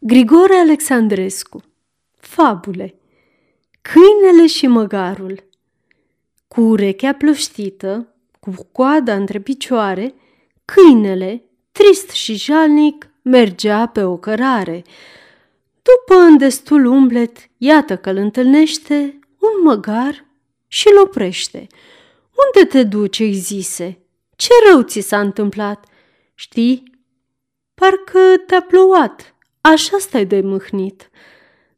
Grigore Alexandrescu Fabule Câinele și măgarul Cu urechea plăștită, cu coada între picioare, câinele, trist și jalnic, mergea pe o cărare. După îndestul umblet, iată că îl întâlnește un măgar și îl oprește. Unde te duci?" îi zise. Ce rău ți s-a întâmplat? Știi, parcă te-a plouat, așa stai de mâhnit.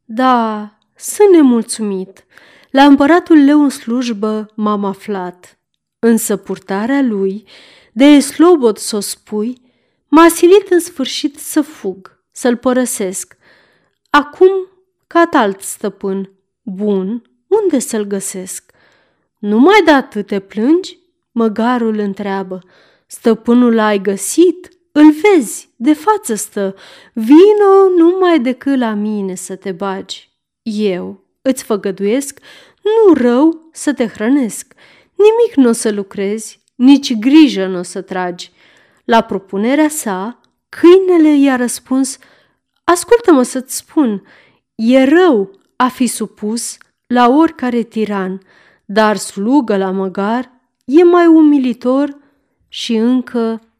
Da, sunt nemulțumit. La împăratul leu în slujbă m-am aflat, însă purtarea lui, de slobod să o spui, m-a silit în sfârșit să fug, să-l părăsesc. Acum, ca alt stăpân, bun, unde să-l găsesc? Numai de atât te plângi? Măgarul întreabă. Stăpânul ai găsit? Îl vezi, de față stă. Vino numai decât la mine să te bagi. Eu îți făgăduiesc nu rău să te hrănesc. Nimic nu o să lucrezi, nici grijă nu o să tragi. La propunerea sa, câinele i-a răspuns, Ascultă-mă să-ți spun, e rău a fi supus la oricare tiran, dar slugă la măgar e mai umilitor și încă